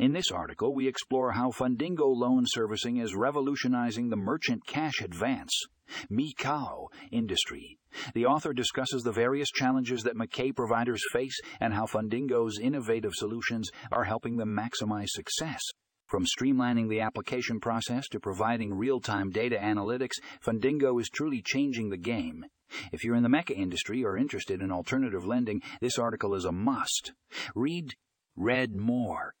In this article, we explore how Fundingo loan servicing is revolutionizing the merchant cash advance MCA industry. The author discusses the various challenges that MCA providers face and how Fundingo's innovative solutions are helping them maximize success. From streamlining the application process to providing real time data analytics, Fundingo is truly changing the game. If you're in the MCA industry or interested in alternative lending, this article is a must. Read Read more